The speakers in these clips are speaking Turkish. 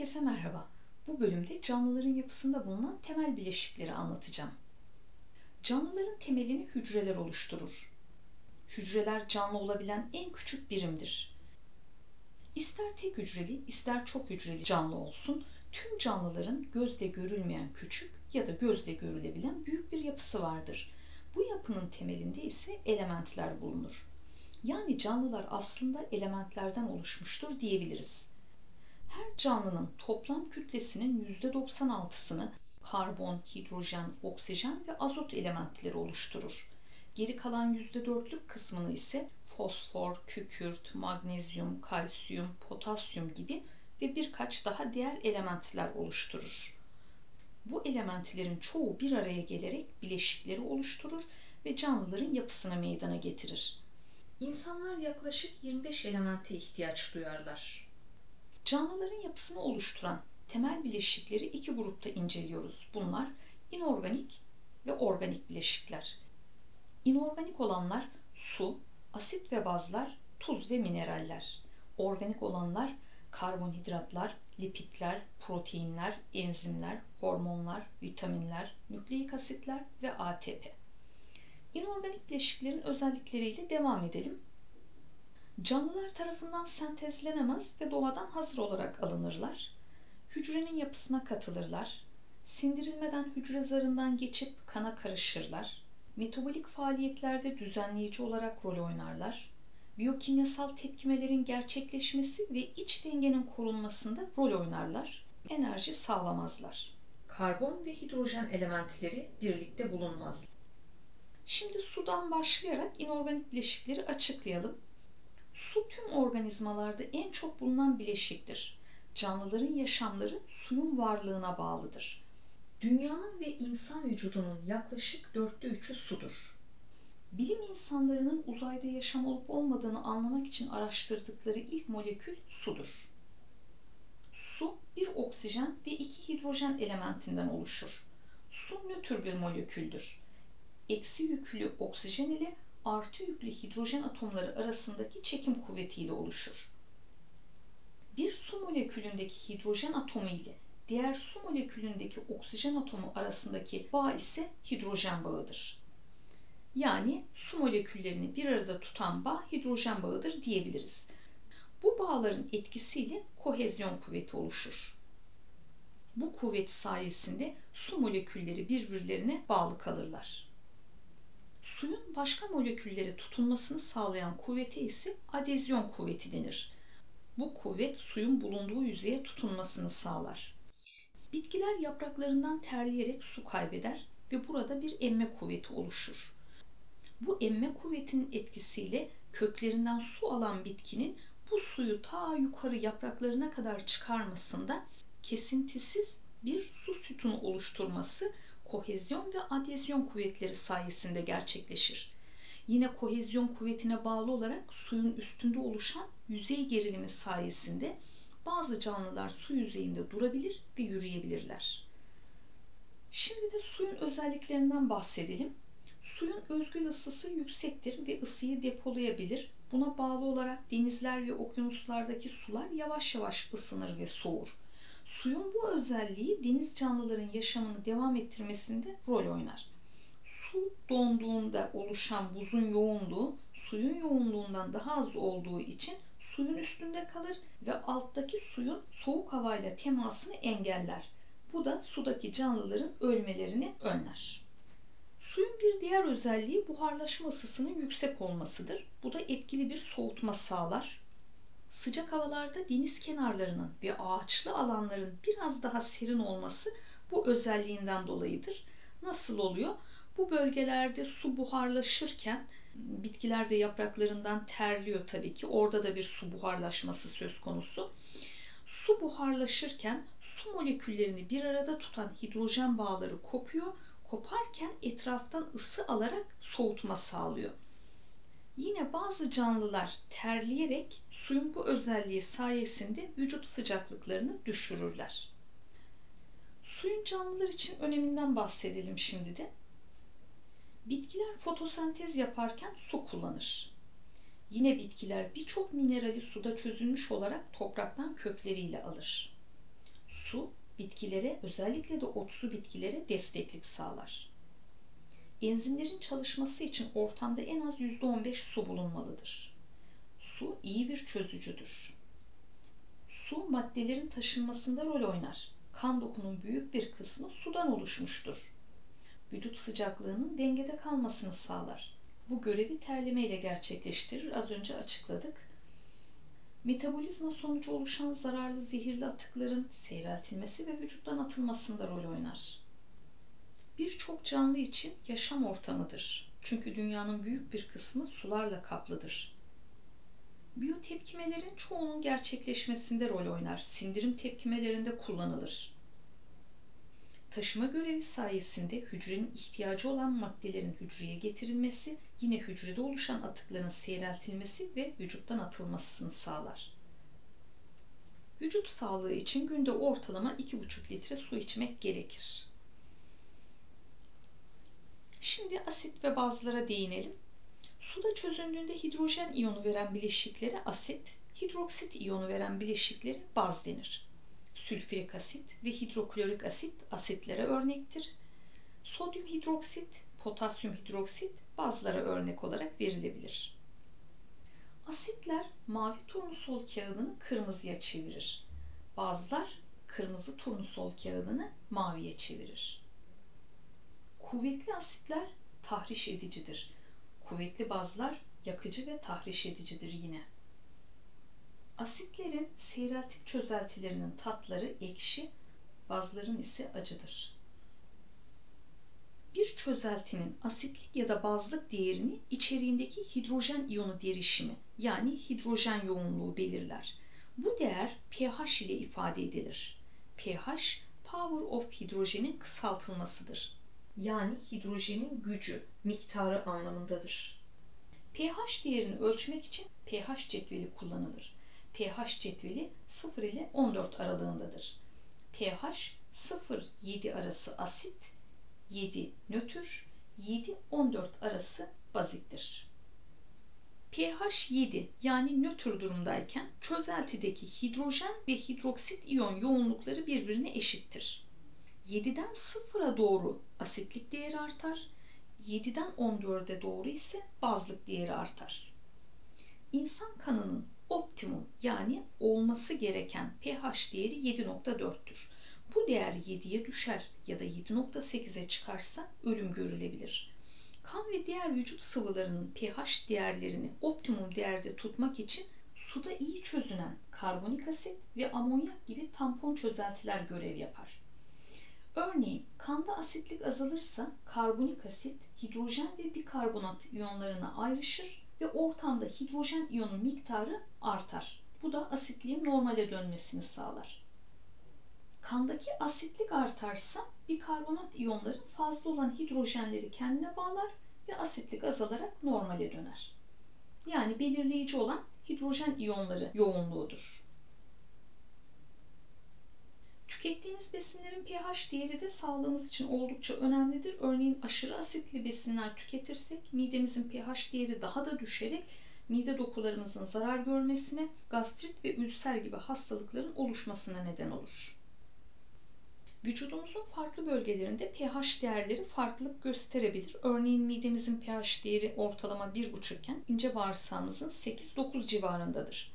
Herkese merhaba. Bu bölümde canlıların yapısında bulunan temel bileşikleri anlatacağım. Canlıların temelini hücreler oluşturur. Hücreler canlı olabilen en küçük birimdir. İster tek hücreli, ister çok hücreli canlı olsun, tüm canlıların gözle görülmeyen küçük ya da gözle görülebilen büyük bir yapısı vardır. Bu yapının temelinde ise elementler bulunur. Yani canlılar aslında elementlerden oluşmuştur diyebiliriz. Her canlının toplam kütlesinin %96'sını karbon, hidrojen, oksijen ve azot elementleri oluşturur. Geri kalan %4'lük kısmını ise fosfor, kükürt, magnezyum, kalsiyum, potasyum gibi ve birkaç daha diğer elementler oluşturur. Bu elementlerin çoğu bir araya gelerek bileşikleri oluşturur ve canlıların yapısına meydana getirir. İnsanlar yaklaşık 25 elemente ihtiyaç duyarlar. Canlıların yapısını oluşturan temel bileşikleri iki grupta inceliyoruz. Bunlar inorganik ve organik bileşikler. İnorganik olanlar su, asit ve bazlar, tuz ve mineraller. Organik olanlar karbonhidratlar, lipidler, proteinler, enzimler, hormonlar, vitaminler, nükleik asitler ve ATP. İnorganik bileşiklerin özellikleriyle devam edelim. Canlılar tarafından sentezlenemez ve doğadan hazır olarak alınırlar. Hücrenin yapısına katılırlar. Sindirilmeden hücre zarından geçip kana karışırlar. Metabolik faaliyetlerde düzenleyici olarak rol oynarlar. Biyokimyasal tepkimelerin gerçekleşmesi ve iç dengenin korunmasında rol oynarlar. Enerji sağlamazlar. Karbon ve hidrojen elementleri birlikte bulunmaz. Şimdi sudan başlayarak inorganik bileşikleri açıklayalım. Su tüm organizmalarda en çok bulunan bileşiktir. Canlıların yaşamları suyun varlığına bağlıdır. Dünyanın ve insan vücudunun yaklaşık dörtte üçü sudur. Bilim insanlarının uzayda yaşam olup olmadığını anlamak için araştırdıkları ilk molekül sudur. Su bir oksijen ve iki hidrojen elementinden oluşur. Su nötr bir moleküldür. Eksi yüklü oksijen ile artı yüklü hidrojen atomları arasındaki çekim kuvvetiyle oluşur. Bir su molekülündeki hidrojen atomu ile diğer su molekülündeki oksijen atomu arasındaki bağ ise hidrojen bağıdır. Yani su moleküllerini bir arada tutan bağ hidrojen bağıdır diyebiliriz. Bu bağların etkisiyle kohezyon kuvveti oluşur. Bu kuvvet sayesinde su molekülleri birbirlerine bağlı kalırlar. Suyun başka moleküllere tutunmasını sağlayan kuvvete ise adezyon kuvveti denir. Bu kuvvet suyun bulunduğu yüzeye tutunmasını sağlar. Bitkiler yapraklarından terleyerek su kaybeder ve burada bir emme kuvveti oluşur. Bu emme kuvvetinin etkisiyle köklerinden su alan bitkinin bu suyu ta yukarı yapraklarına kadar çıkarmasında kesintisiz bir su sütunu oluşturması kohezyon ve adezyon kuvvetleri sayesinde gerçekleşir. Yine kohezyon kuvvetine bağlı olarak suyun üstünde oluşan yüzey gerilimi sayesinde bazı canlılar su yüzeyinde durabilir ve yürüyebilirler. Şimdi de suyun özelliklerinden bahsedelim. Suyun özgül ısısı yüksektir ve ısıyı depolayabilir. Buna bağlı olarak denizler ve okyanuslardaki sular yavaş yavaş ısınır ve soğur. Suyun bu özelliği deniz canlıların yaşamını devam ettirmesinde rol oynar. Su donduğunda oluşan buzun yoğunluğu suyun yoğunluğundan daha az olduğu için suyun üstünde kalır ve alttaki suyun soğuk havayla temasını engeller. Bu da sudaki canlıların ölmelerini önler. Suyun bir diğer özelliği buharlaşma ısısının yüksek olmasıdır. Bu da etkili bir soğutma sağlar. Sıcak havalarda deniz kenarlarının ve ağaçlı alanların biraz daha serin olması bu özelliğinden dolayıdır. Nasıl oluyor? Bu bölgelerde su buharlaşırken bitkiler de yapraklarından terliyor tabii ki. Orada da bir su buharlaşması söz konusu. Su buharlaşırken su moleküllerini bir arada tutan hidrojen bağları kopuyor. Koparken etraftan ısı alarak soğutma sağlıyor. Yine bazı canlılar terleyerek suyun bu özelliği sayesinde vücut sıcaklıklarını düşürürler. Suyun canlılar için öneminden bahsedelim şimdi de. Bitkiler fotosentez yaparken su kullanır. Yine bitkiler birçok minerali suda çözülmüş olarak topraktan kökleriyle alır. Su bitkilere özellikle de otsu bitkilere desteklik sağlar. Enzimlerin çalışması için ortamda en az %15 su bulunmalıdır. Su iyi bir çözücüdür. Su maddelerin taşınmasında rol oynar. Kan dokunun büyük bir kısmı sudan oluşmuştur. Vücut sıcaklığının dengede kalmasını sağlar. Bu görevi terleme ile gerçekleştirir. Az önce açıkladık. Metabolizma sonucu oluşan zararlı zehirli atıkların seyreltilmesi ve vücuttan atılmasında rol oynar. Birçok canlı için yaşam ortamıdır. Çünkü dünyanın büyük bir kısmı sularla kaplıdır. Biyotepkimelerin çoğunun gerçekleşmesinde rol oynar. Sindirim tepkimelerinde kullanılır. Taşıma görevi sayesinde hücrenin ihtiyacı olan maddelerin hücreye getirilmesi, yine hücrede oluşan atıkların seyreltilmesi ve vücuttan atılmasını sağlar. Vücut sağlığı için günde ortalama 2,5 litre su içmek gerekir. Şimdi asit ve bazlara değinelim. Suda çözündüğünde hidrojen iyonu veren bileşiklere asit, hidroksit iyonu veren bileşiklere baz denir. Sülfürik asit ve hidroklorik asit asitlere örnektir. Sodyum hidroksit, potasyum hidroksit bazlara örnek olarak verilebilir. Asitler mavi turnusol kağıdını kırmızıya çevirir. Bazlar kırmızı turnusol kağıdını maviye çevirir. Kuvvetli asitler tahriş edicidir. Kuvvetli bazlar yakıcı ve tahriş edicidir yine. Asitlerin seyreltik çözeltilerinin tatları ekşi, bazların ise acıdır. Bir çözeltinin asitlik ya da bazlık değerini içeriğindeki hidrojen iyonu derişimi yani hidrojen yoğunluğu belirler. Bu değer pH ile ifade edilir. pH, power of hidrojenin kısaltılmasıdır. Yani hidrojenin gücü, miktarı anlamındadır. pH değerini ölçmek için pH cetveli kullanılır pH cetveli 0 ile 14 aralığındadır. pH 0-7 arası asit, 7 nötr, 7-14 arası baziktir. pH 7 yani nötr durumdayken çözeltideki hidrojen ve hidroksit iyon yoğunlukları birbirine eşittir. 7'den 0'a doğru asitlik değeri artar, 7'den 14'e doğru ise bazlık değeri artar. İnsan kanının optimum yani olması gereken pH değeri 7.4'tür. Bu değer 7'ye düşer ya da 7.8'e çıkarsa ölüm görülebilir. Kan ve diğer vücut sıvılarının pH değerlerini optimum değerde tutmak için suda iyi çözünen karbonik asit ve amonyak gibi tampon çözeltiler görev yapar. Örneğin kanda asitlik azalırsa karbonik asit hidrojen ve bikarbonat iyonlarına ayrışır ve ortamda hidrojen iyonu miktarı artar. Bu da asitliğin normale dönmesini sağlar. Kandaki asitlik artarsa bikarbonat iyonları fazla olan hidrojenleri kendine bağlar ve asitlik azalarak normale döner. Yani belirleyici olan hidrojen iyonları yoğunluğudur. Tükettiğimiz besinlerin pH değeri de sağlığımız için oldukça önemlidir. Örneğin aşırı asitli besinler tüketirsek midemizin pH değeri daha da düşerek mide dokularımızın zarar görmesine, gastrit ve ülser gibi hastalıkların oluşmasına neden olur. Vücudumuzun farklı bölgelerinde pH değerleri farklılık gösterebilir. Örneğin midemizin pH değeri ortalama 1,5 iken ince bağırsağımızın 8-9 civarındadır.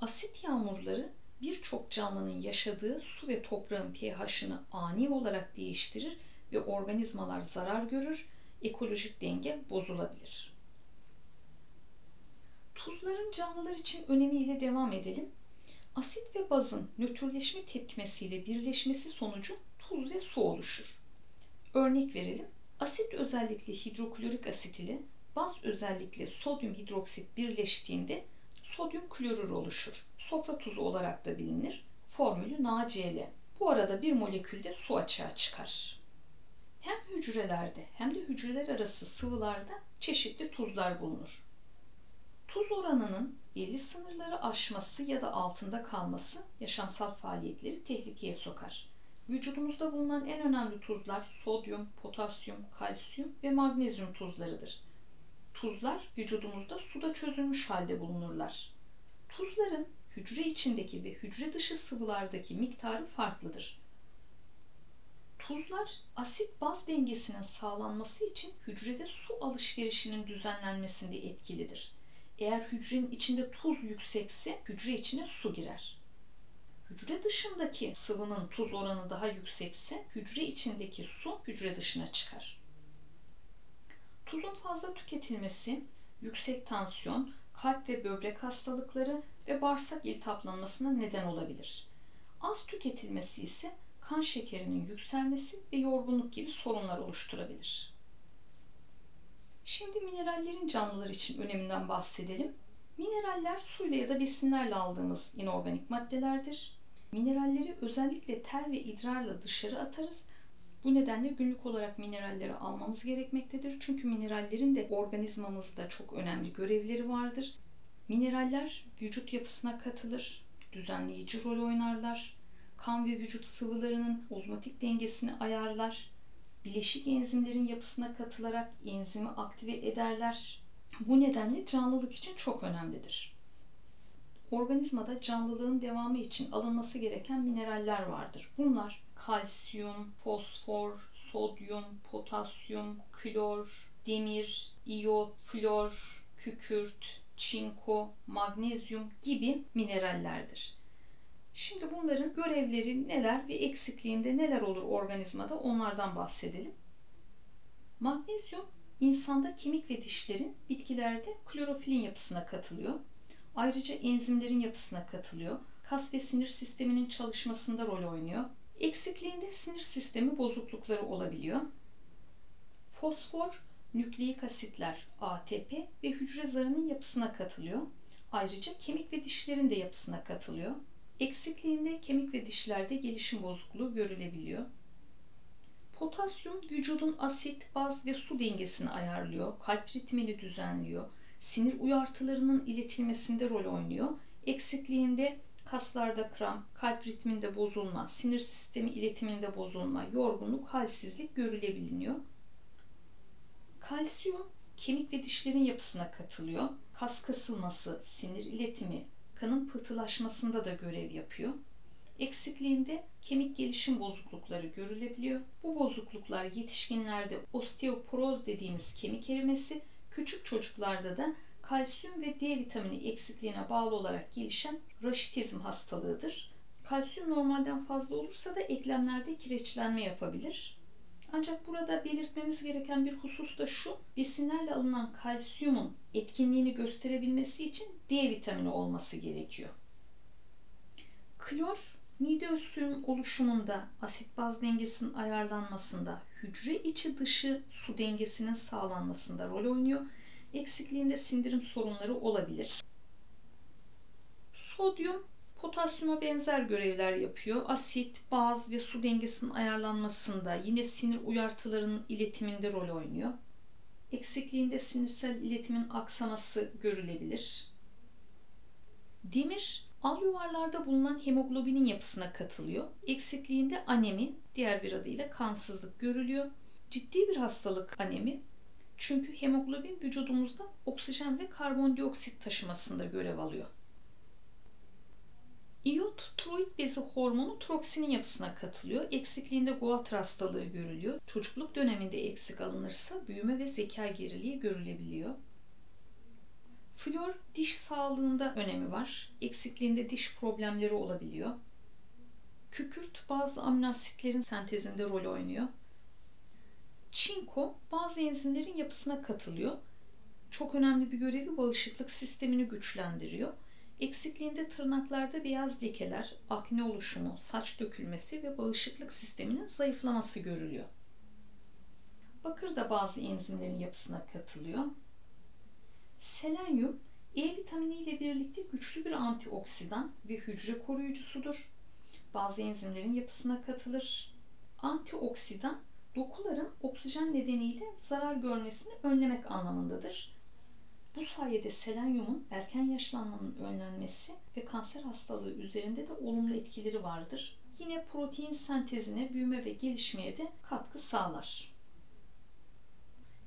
Asit yağmurları birçok canlının yaşadığı su ve toprağın pH'ını ani olarak değiştirir ve organizmalar zarar görür, ekolojik denge bozulabilir. Tuzların canlılar için önemiyle devam edelim. Asit ve bazın nötrleşme tepkimesiyle birleşmesi sonucu tuz ve su oluşur. Örnek verelim. Asit özellikle hidroklorik asit ile baz özellikle sodyum hidroksit birleştiğinde sodyum klorür oluşur sofra tuzu olarak da bilinir. Formülü NaCl. Bu arada bir molekülde su açığa çıkar. Hem hücrelerde hem de hücreler arası sıvılarda çeşitli tuzlar bulunur. Tuz oranının belli sınırları aşması ya da altında kalması yaşamsal faaliyetleri tehlikeye sokar. Vücudumuzda bulunan en önemli tuzlar sodyum, potasyum, kalsiyum ve magnezyum tuzlarıdır. Tuzlar vücudumuzda suda çözülmüş halde bulunurlar. Tuzların hücre içindeki ve hücre dışı sıvılardaki miktarı farklıdır. Tuzlar asit baz dengesinin sağlanması için hücrede su alışverişinin düzenlenmesinde etkilidir. Eğer hücrenin içinde tuz yüksekse hücre içine su girer. Hücre dışındaki sıvının tuz oranı daha yüksekse hücre içindeki su hücre dışına çıkar. Tuzun fazla tüketilmesi yüksek tansiyon, kalp ve böbrek hastalıkları ve bağırsak iltihaplanmasına neden olabilir. Az tüketilmesi ise kan şekerinin yükselmesi ve yorgunluk gibi sorunlar oluşturabilir. Şimdi minerallerin canlılar için öneminden bahsedelim. Mineraller suyla ya da besinlerle aldığımız inorganik maddelerdir. Mineralleri özellikle ter ve idrarla dışarı atarız. Bu nedenle günlük olarak mineralleri almamız gerekmektedir. Çünkü minerallerin de organizmamızda çok önemli görevleri vardır. Mineraller vücut yapısına katılır, düzenleyici rol oynarlar, kan ve vücut sıvılarının ozmotik dengesini ayarlar, bileşik enzimlerin yapısına katılarak enzimi aktive ederler. Bu nedenle canlılık için çok önemlidir. Organizmada canlılığın devamı için alınması gereken mineraller vardır. Bunlar kalsiyum, fosfor, sodyum, potasyum, klor, demir, iyot, flor, kükürt, çinko, magnezyum gibi minerallerdir. Şimdi bunların görevleri neler ve eksikliğinde neler olur organizmada onlardan bahsedelim. Magnezyum insanda kemik ve dişlerin, bitkilerde klorofilin yapısına katılıyor. Ayrıca enzimlerin yapısına katılıyor. Kas ve sinir sisteminin çalışmasında rol oynuyor. Eksikliğinde sinir sistemi bozuklukları olabiliyor. Fosfor, nükleik asitler, ATP ve hücre zarının yapısına katılıyor. Ayrıca kemik ve dişlerin de yapısına katılıyor. Eksikliğinde kemik ve dişlerde gelişim bozukluğu görülebiliyor. Potasyum vücudun asit, baz ve su dengesini ayarlıyor, kalp ritmini düzenliyor, sinir uyartılarının iletilmesinde rol oynuyor. Eksikliğinde kaslarda kram, kalp ritminde bozulma, sinir sistemi iletiminde bozulma, yorgunluk, halsizlik görülebiliyor. Kalsiyum kemik ve dişlerin yapısına katılıyor. Kas kasılması, sinir iletimi, kanın pıhtılaşmasında da görev yapıyor. Eksikliğinde kemik gelişim bozuklukları görülebiliyor. Bu bozukluklar yetişkinlerde osteoporoz dediğimiz kemik erimesi, küçük çocuklarda da kalsiyum ve D vitamini eksikliğine bağlı olarak gelişen raşitizm hastalığıdır. Kalsiyum normalden fazla olursa da eklemlerde kireçlenme yapabilir. Ancak burada belirtmemiz gereken bir husus da şu, besinlerle alınan kalsiyumun etkinliğini gösterebilmesi için D vitamini olması gerekiyor. Klor, mide suyun oluşumunda, asit baz dengesinin ayarlanmasında, hücre içi dışı su dengesinin sağlanmasında rol oynuyor. Eksikliğinde sindirim sorunları olabilir. Sodyum Potasyuma benzer görevler yapıyor. Asit, baz ve su dengesinin ayarlanmasında, yine sinir uyartılarının iletiminde rol oynuyor. Eksikliğinde sinirsel iletimin aksaması görülebilir. Demir, al yuvarlarda bulunan hemoglobinin yapısına katılıyor. Eksikliğinde anemi, diğer bir adıyla kansızlık görülüyor. Ciddi bir hastalık anemi. Çünkü hemoglobin vücudumuzda oksijen ve karbondioksit taşımasında görev alıyor. İyot tiroid bezi hormonu troksinin yapısına katılıyor. Eksikliğinde Goiter hastalığı görülüyor. Çocukluk döneminde eksik alınırsa büyüme ve zeka geriliği görülebiliyor. Flor diş sağlığında önemi var. Eksikliğinde diş problemleri olabiliyor. Kükürt bazı aminoasitlerin sentezinde rol oynuyor. Çinko bazı enzimlerin yapısına katılıyor. Çok önemli bir görevi bağışıklık sistemini güçlendiriyor. Eksikliğinde tırnaklarda beyaz lekeler, akne oluşumu, saç dökülmesi ve bağışıklık sisteminin zayıflaması görülüyor. Bakır da bazı enzimlerin yapısına katılıyor. Selenyum, E vitamini ile birlikte güçlü bir antioksidan ve hücre koruyucusudur. Bazı enzimlerin yapısına katılır. Antioksidan, dokuların oksijen nedeniyle zarar görmesini önlemek anlamındadır. Bu sayede selenyumun erken yaşlanmanın önlenmesi ve kanser hastalığı üzerinde de olumlu etkileri vardır. Yine protein sentezine, büyüme ve gelişmeye de katkı sağlar.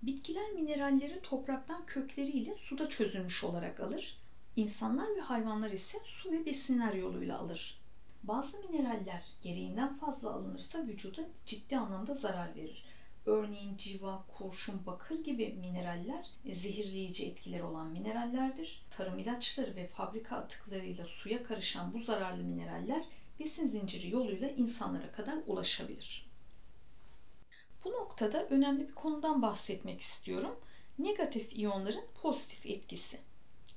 Bitkiler mineralleri topraktan kökleriyle suda çözülmüş olarak alır. İnsanlar ve hayvanlar ise su ve besinler yoluyla alır. Bazı mineraller gereğinden fazla alınırsa vücuda ciddi anlamda zarar verir. Örneğin civa, kurşun, bakır gibi mineraller zehirleyici etkileri olan minerallerdir. Tarım ilaçları ve fabrika atıklarıyla suya karışan bu zararlı mineraller besin zinciri yoluyla insanlara kadar ulaşabilir. Bu noktada önemli bir konudan bahsetmek istiyorum. Negatif iyonların pozitif etkisi.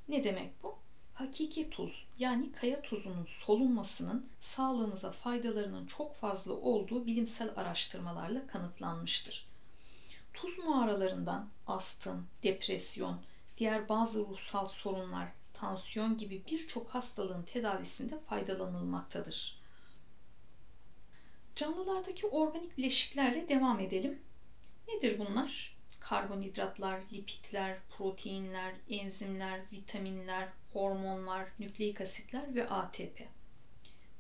Ne demek bu? Hakiki tuz yani kaya tuzunun solunmasının sağlığımıza faydalarının çok fazla olduğu bilimsel araştırmalarla kanıtlanmıştır. Tuz mağaralarından astım, depresyon, diğer bazı ruhsal sorunlar, tansiyon gibi birçok hastalığın tedavisinde faydalanılmaktadır. Canlılardaki organik bileşiklerle devam edelim. Nedir bunlar? Karbonhidratlar, lipidler, proteinler, enzimler, vitaminler, hormonlar, nükleik asitler ve ATP.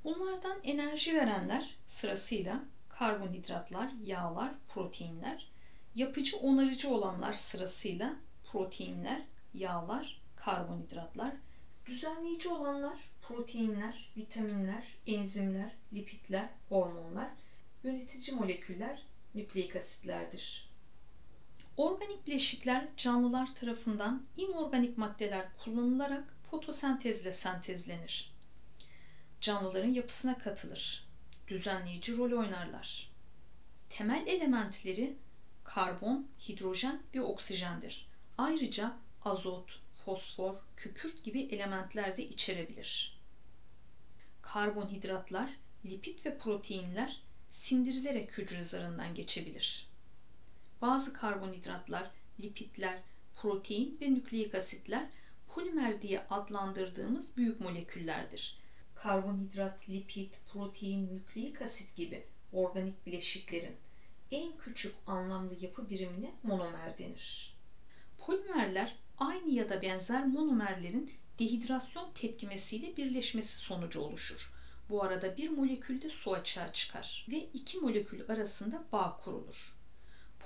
Bunlardan enerji verenler sırasıyla karbonhidratlar, yağlar, proteinler, yapıcı onarıcı olanlar sırasıyla proteinler, yağlar, karbonhidratlar, düzenleyici olanlar proteinler, vitaminler, enzimler, lipidler, hormonlar, yönetici moleküller, nükleik asitlerdir. Organik bileşikler canlılar tarafından inorganik maddeler kullanılarak fotosentezle sentezlenir. Canlıların yapısına katılır. Düzenleyici rol oynarlar. Temel elementleri karbon, hidrojen ve oksijendir. Ayrıca azot, fosfor, kükürt gibi elementler de içerebilir. Karbonhidratlar, lipid ve proteinler sindirilerek hücre zarından geçebilir. Bazı karbonhidratlar, lipidler, protein ve nükleik asitler polimer diye adlandırdığımız büyük moleküllerdir. Karbonhidrat, lipid, protein, nükleik asit gibi organik bileşiklerin en küçük anlamlı yapı birimine monomer denir. Polimerler aynı ya da benzer monomerlerin dehidrasyon tepkimesiyle birleşmesi sonucu oluşur. Bu arada bir molekülde su açığa çıkar ve iki molekül arasında bağ kurulur.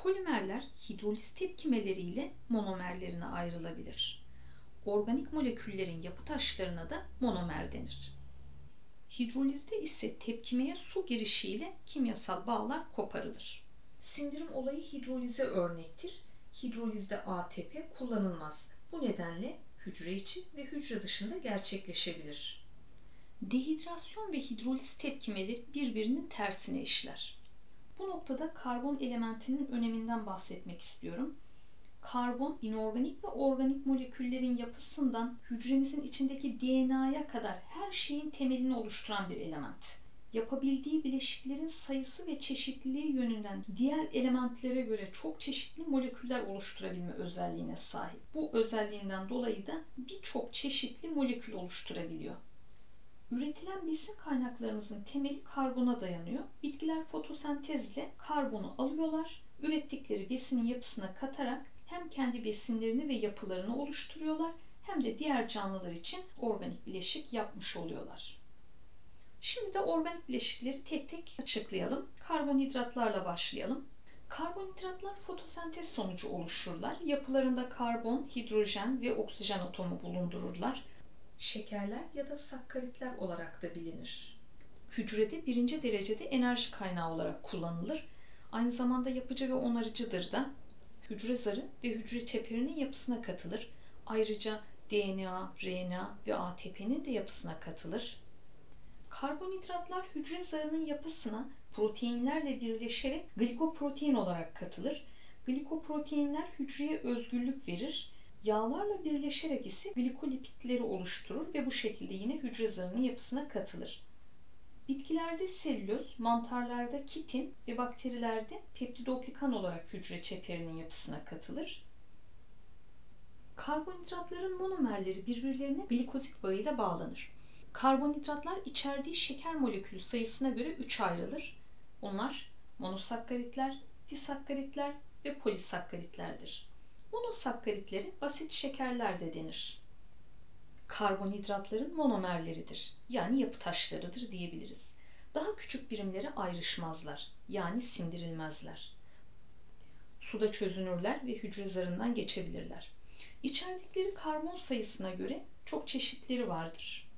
Polimerler hidroliz tepkimeleriyle monomerlerine ayrılabilir. Organik moleküllerin yapı taşlarına da monomer denir. Hidrolizde ise tepkimeye su girişiyle kimyasal bağlar koparılır. Sindirim olayı hidrolize örnektir. Hidrolizde ATP kullanılmaz. Bu nedenle hücre içi ve hücre dışında gerçekleşebilir. Dehidrasyon ve hidroliz tepkimeleri birbirinin tersine işler. Bu noktada karbon elementinin öneminden bahsetmek istiyorum. Karbon, inorganik ve organik moleküllerin yapısından hücremizin içindeki DNA'ya kadar her şeyin temelini oluşturan bir element. Yapabildiği bileşiklerin sayısı ve çeşitliliği yönünden diğer elementlere göre çok çeşitli moleküller oluşturabilme özelliğine sahip. Bu özelliğinden dolayı da birçok çeşitli molekül oluşturabiliyor. Üretilen besin kaynaklarımızın temeli karbona dayanıyor. Bitkiler fotosentezle karbonu alıyorlar, ürettikleri besinin yapısına katarak hem kendi besinlerini ve yapılarını oluşturuyorlar hem de diğer canlılar için organik bileşik yapmış oluyorlar. Şimdi de organik bileşikleri tek tek açıklayalım. Karbonhidratlarla başlayalım. Karbonhidratlar fotosentez sonucu oluşurlar. Yapılarında karbon, hidrojen ve oksijen atomu bulundururlar şekerler ya da sakkaritler olarak da bilinir. Hücrede birinci derecede enerji kaynağı olarak kullanılır. Aynı zamanda yapıcı ve onarıcıdır da. Hücre zarı ve hücre çeperinin yapısına katılır. Ayrıca DNA, RNA ve ATP'nin de yapısına katılır. Karbonhidratlar hücre zarının yapısına proteinlerle birleşerek glikoprotein olarak katılır. Glikoproteinler hücreye özgürlük verir Yağlarla birleşerek ise glikolipitleri oluşturur ve bu şekilde yine hücre zarının yapısına katılır. Bitkilerde selüloz, mantarlarda kitin ve bakterilerde peptidoglikan olarak hücre çeperinin yapısına katılır. Karbonhidratların monomerleri birbirlerine glikozit bağıyla bağlanır. Karbonhidratlar içerdiği şeker molekülü sayısına göre 3 ayrılır. Bunlar monosakkaritler, disakkaritler ve polisakkaritlerdir. Monosakkaritleri basit şekerler de denir. Karbonhidratların monomerleridir. Yani yapı taşlarıdır diyebiliriz. Daha küçük birimlere ayrışmazlar. Yani sindirilmezler. Suda çözünürler ve hücre zarından geçebilirler. İçerdikleri karbon sayısına göre çok çeşitleri vardır.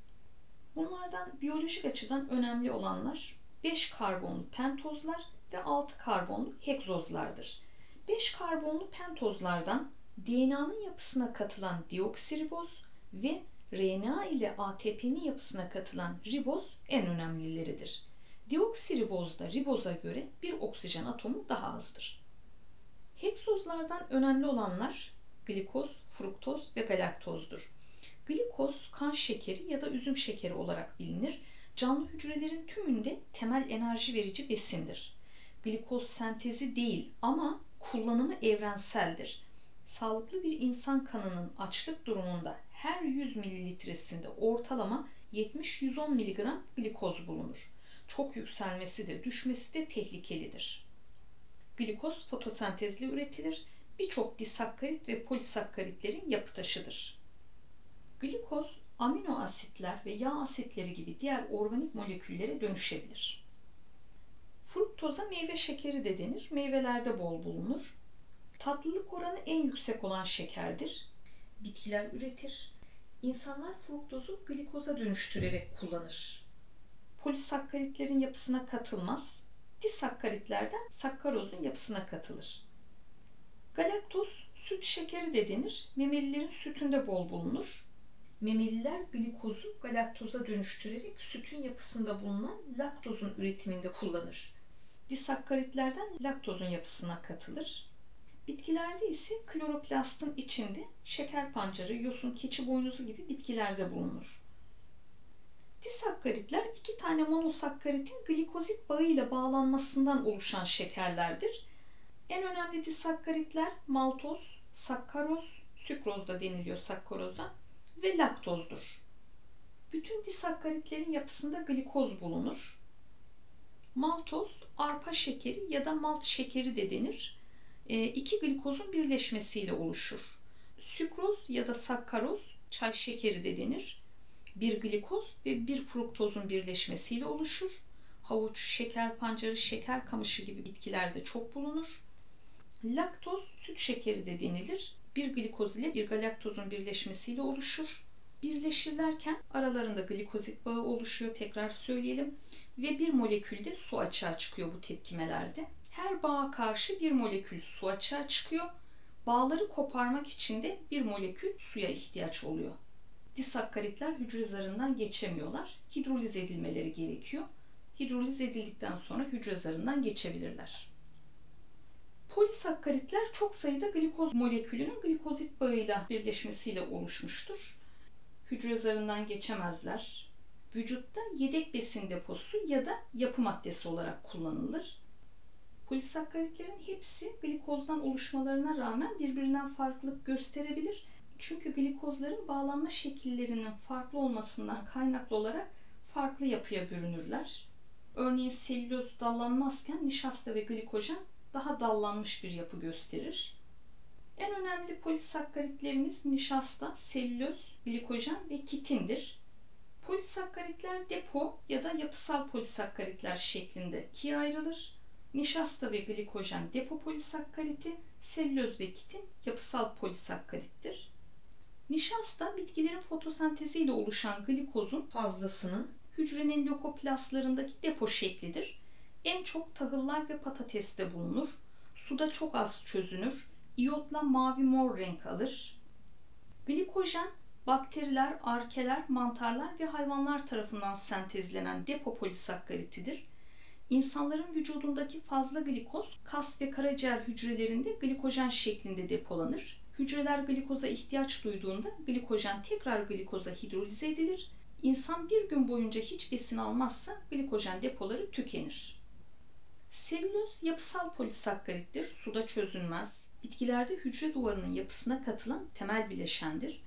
Bunlardan biyolojik açıdan önemli olanlar 5 karbonlu pentozlar ve 6 karbonlu hegzozlardır. 5 karbonlu pentozlardan DNA'nın yapısına katılan deoksiriboz ve RNA ile ATP'nin yapısına katılan riboz en önemlileridir. Deoksiribozda riboza göre bir oksijen atomu daha azdır. Hegzozlardan önemli olanlar glikoz, fruktoz ve galaktozdur. Glikoz kan şekeri ya da üzüm şekeri olarak bilinir. Canlı hücrelerin tümünde temel enerji verici besindir. Glikoz sentezi değil ama kullanımı evrenseldir. Sağlıklı bir insan kanının açlık durumunda her 100 mililitresinde ortalama 70-110 mg glikoz bulunur. Çok yükselmesi de düşmesi de tehlikelidir. Glikoz fotosentezle üretilir. Birçok disakkarit ve polisakkaritlerin yapı taşıdır. Glikoz amino asitler ve yağ asitleri gibi diğer organik moleküllere dönüşebilir. Fruktoza meyve şekeri de denir. Meyvelerde bol bulunur. Tatlılık oranı en yüksek olan şekerdir. Bitkiler üretir. İnsanlar fruktozu glikoza dönüştürerek kullanır. Polisakkaritlerin yapısına katılmaz. Disakkaritlerden sakkarozun yapısına katılır. Galaktoz süt şekeri de denir. Memelilerin sütünde bol bulunur. Memeliler glikozu galaktoza dönüştürerek sütün yapısında bulunan laktozun üretiminde kullanır. Disakkaritlerden laktozun yapısına katılır. Bitkilerde ise kloroplastın içinde şeker pancarı, yosun, keçi boynuzu gibi bitkilerde bulunur. Disakkaritler iki tane monosakkaritin glikozit bağıyla bağlanmasından oluşan şekerlerdir. En önemli disakkaritler maltoz, sakkaroz, sükroz da deniliyor sakkaroza ve laktozdur. Bütün disakkaritlerin yapısında glikoz bulunur. Maltoz, arpa şekeri ya da malt şekeri de denir. E, iki glikozun birleşmesiyle oluşur. Sükroz ya da sakkaroz, çay şekeri de denir. Bir glikoz ve bir fruktozun birleşmesiyle oluşur. Havuç, şeker pancarı, şeker kamışı gibi bitkilerde çok bulunur. Laktoz, süt şekeri de denilir bir glikoz ile bir galaktozun birleşmesiyle oluşur. Birleşirlerken aralarında glikozit bağı oluşuyor tekrar söyleyelim ve bir molekülde su açığa çıkıyor bu tepkimelerde. Her bağa karşı bir molekül su açığa çıkıyor. Bağları koparmak için de bir molekül suya ihtiyaç oluyor. Disakkaritler hücre zarından geçemiyorlar. Hidroliz edilmeleri gerekiyor. Hidroliz edildikten sonra hücre zarından geçebilirler. Polisakkaritler çok sayıda glikoz molekülünün glikozit bağıyla birleşmesiyle oluşmuştur. Hücre zarından geçemezler. Vücutta yedek besin deposu ya da yapı maddesi olarak kullanılır. Polisakkaritlerin hepsi glikozdan oluşmalarına rağmen birbirinden farklılık gösterebilir. Çünkü glikozların bağlanma şekillerinin farklı olmasından kaynaklı olarak farklı yapıya bürünürler. Örneğin selüloz dallanmazken nişasta ve glikojen daha dallanmış bir yapı gösterir. En önemli polisakkaritlerimiz nişasta, selüloz, glikojen ve kitindir. Polisakkaritler depo ya da yapısal polisakkaritler şeklinde ikiye ayrılır. Nişasta ve glikojen depo polisakkariti, selüloz ve kitin yapısal polisakkarittir. Nişasta bitkilerin fotosenteziyle oluşan glikozun fazlasının hücrenin lökoplastlarındaki depo şeklidir en çok tahıllar ve patateste bulunur. Suda çok az çözünür. İyotla mavi mor renk alır. Glikojen bakteriler, arkeler, mantarlar ve hayvanlar tarafından sentezlenen depo polisakkaritidir. İnsanların vücudundaki fazla glikoz kas ve karaciğer hücrelerinde glikojen şeklinde depolanır. Hücreler glikoza ihtiyaç duyduğunda glikojen tekrar glikoza hidrolize edilir. İnsan bir gün boyunca hiç besin almazsa glikojen depoları tükenir. Selüloz yapısal polisakkarittir, suda çözünmez. Bitkilerde hücre duvarının yapısına katılan temel bileşendir.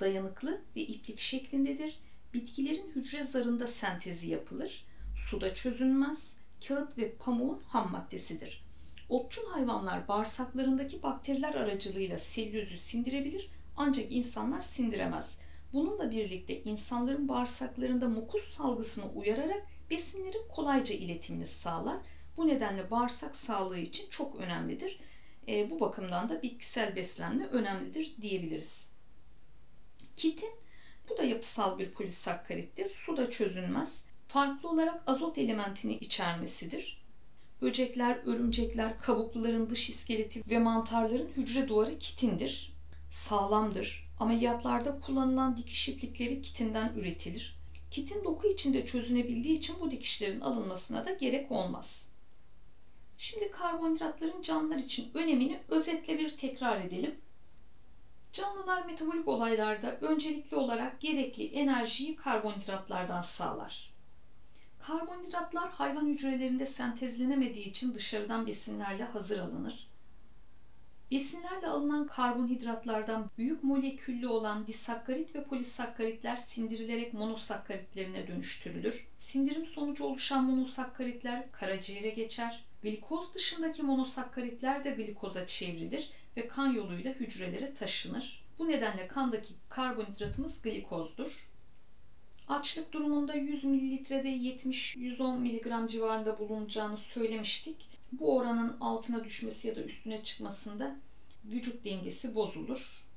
Dayanıklı ve iplik şeklindedir. Bitkilerin hücre zarında sentezi yapılır. Suda çözünmez. Kağıt ve pamuğun ham maddesidir. Otçul hayvanlar bağırsaklarındaki bakteriler aracılığıyla selülozu sindirebilir ancak insanlar sindiremez. Bununla birlikte insanların bağırsaklarında mukus salgısını uyararak besinlerin kolayca iletimini sağlar bu nedenle bağırsak sağlığı için çok önemlidir. E, bu bakımdan da bitkisel beslenme önemlidir diyebiliriz. Kitin bu da yapısal bir polisakkarittir. Suda çözünmez. Farklı olarak azot elementini içermesidir. Böcekler, örümcekler, kabukluların dış iskeleti ve mantarların hücre duvarı kitindir. Sağlamdır. Ameliyatlarda kullanılan dikiş iplikleri kitinden üretilir. Kitin doku içinde çözünebildiği için bu dikişlerin alınmasına da gerek olmaz. Şimdi karbonhidratların canlılar için önemini özetle bir tekrar edelim. Canlılar metabolik olaylarda öncelikli olarak gerekli enerjiyi karbonhidratlardan sağlar. Karbonhidratlar hayvan hücrelerinde sentezlenemediği için dışarıdan besinlerle hazır alınır. Besinlerle alınan karbonhidratlardan büyük moleküllü olan disakkarit ve polisakkaritler sindirilerek monosakkaritlerine dönüştürülür. Sindirim sonucu oluşan monosakkaritler karaciğere geçer. Glikoz dışındaki monosakkaritler de glikoza çevrilir ve kan yoluyla hücrelere taşınır. Bu nedenle kandaki karbonhidratımız glikozdur. Açlık durumunda 100 mililitrede 70-110 mg civarında bulunacağını söylemiştik. Bu oranın altına düşmesi ya da üstüne çıkmasında vücut dengesi bozulur.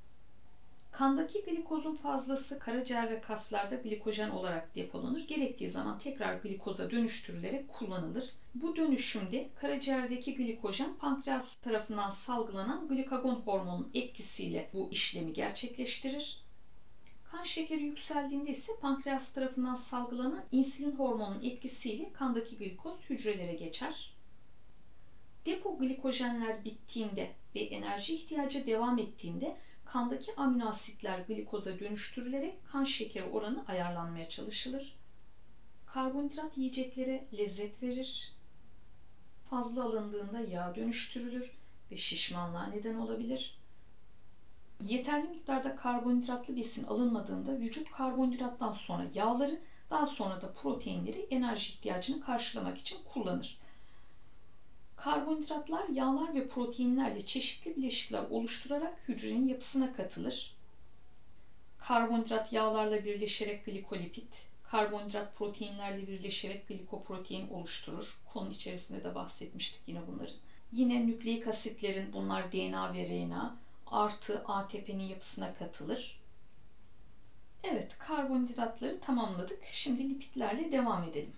Kandaki glikozun fazlası karaciğer ve kaslarda glikojen olarak depolanır. Gerektiği zaman tekrar glikoza dönüştürülerek kullanılır. Bu dönüşümde karaciğerdeki glikojen pankreas tarafından salgılanan glikagon hormonunun etkisiyle bu işlemi gerçekleştirir. Kan şekeri yükseldiğinde ise pankreas tarafından salgılanan insülin hormonunun etkisiyle kandaki glikoz hücrelere geçer. Depo glikojenler bittiğinde ve enerji ihtiyacı devam ettiğinde kandaki amino asitler glikoza dönüştürülerek kan şekeri oranı ayarlanmaya çalışılır. Karbonhidrat yiyeceklere lezzet verir. Fazla alındığında yağ dönüştürülür ve şişmanlığa neden olabilir. Yeterli miktarda karbonhidratlı besin alınmadığında vücut karbonhidrattan sonra yağları daha sonra da proteinleri enerji ihtiyacını karşılamak için kullanır. Karbonhidratlar yağlar ve proteinlerle çeşitli bileşikler oluşturarak hücrenin yapısına katılır. Karbonhidrat yağlarla birleşerek glikolipid, karbonhidrat proteinlerle birleşerek glikoprotein oluşturur. Konu içerisinde de bahsetmiştik yine bunların. Yine nükleik asitlerin bunlar DNA ve RNA artı ATP'nin yapısına katılır. Evet, karbonhidratları tamamladık. Şimdi lipidlerle devam edelim.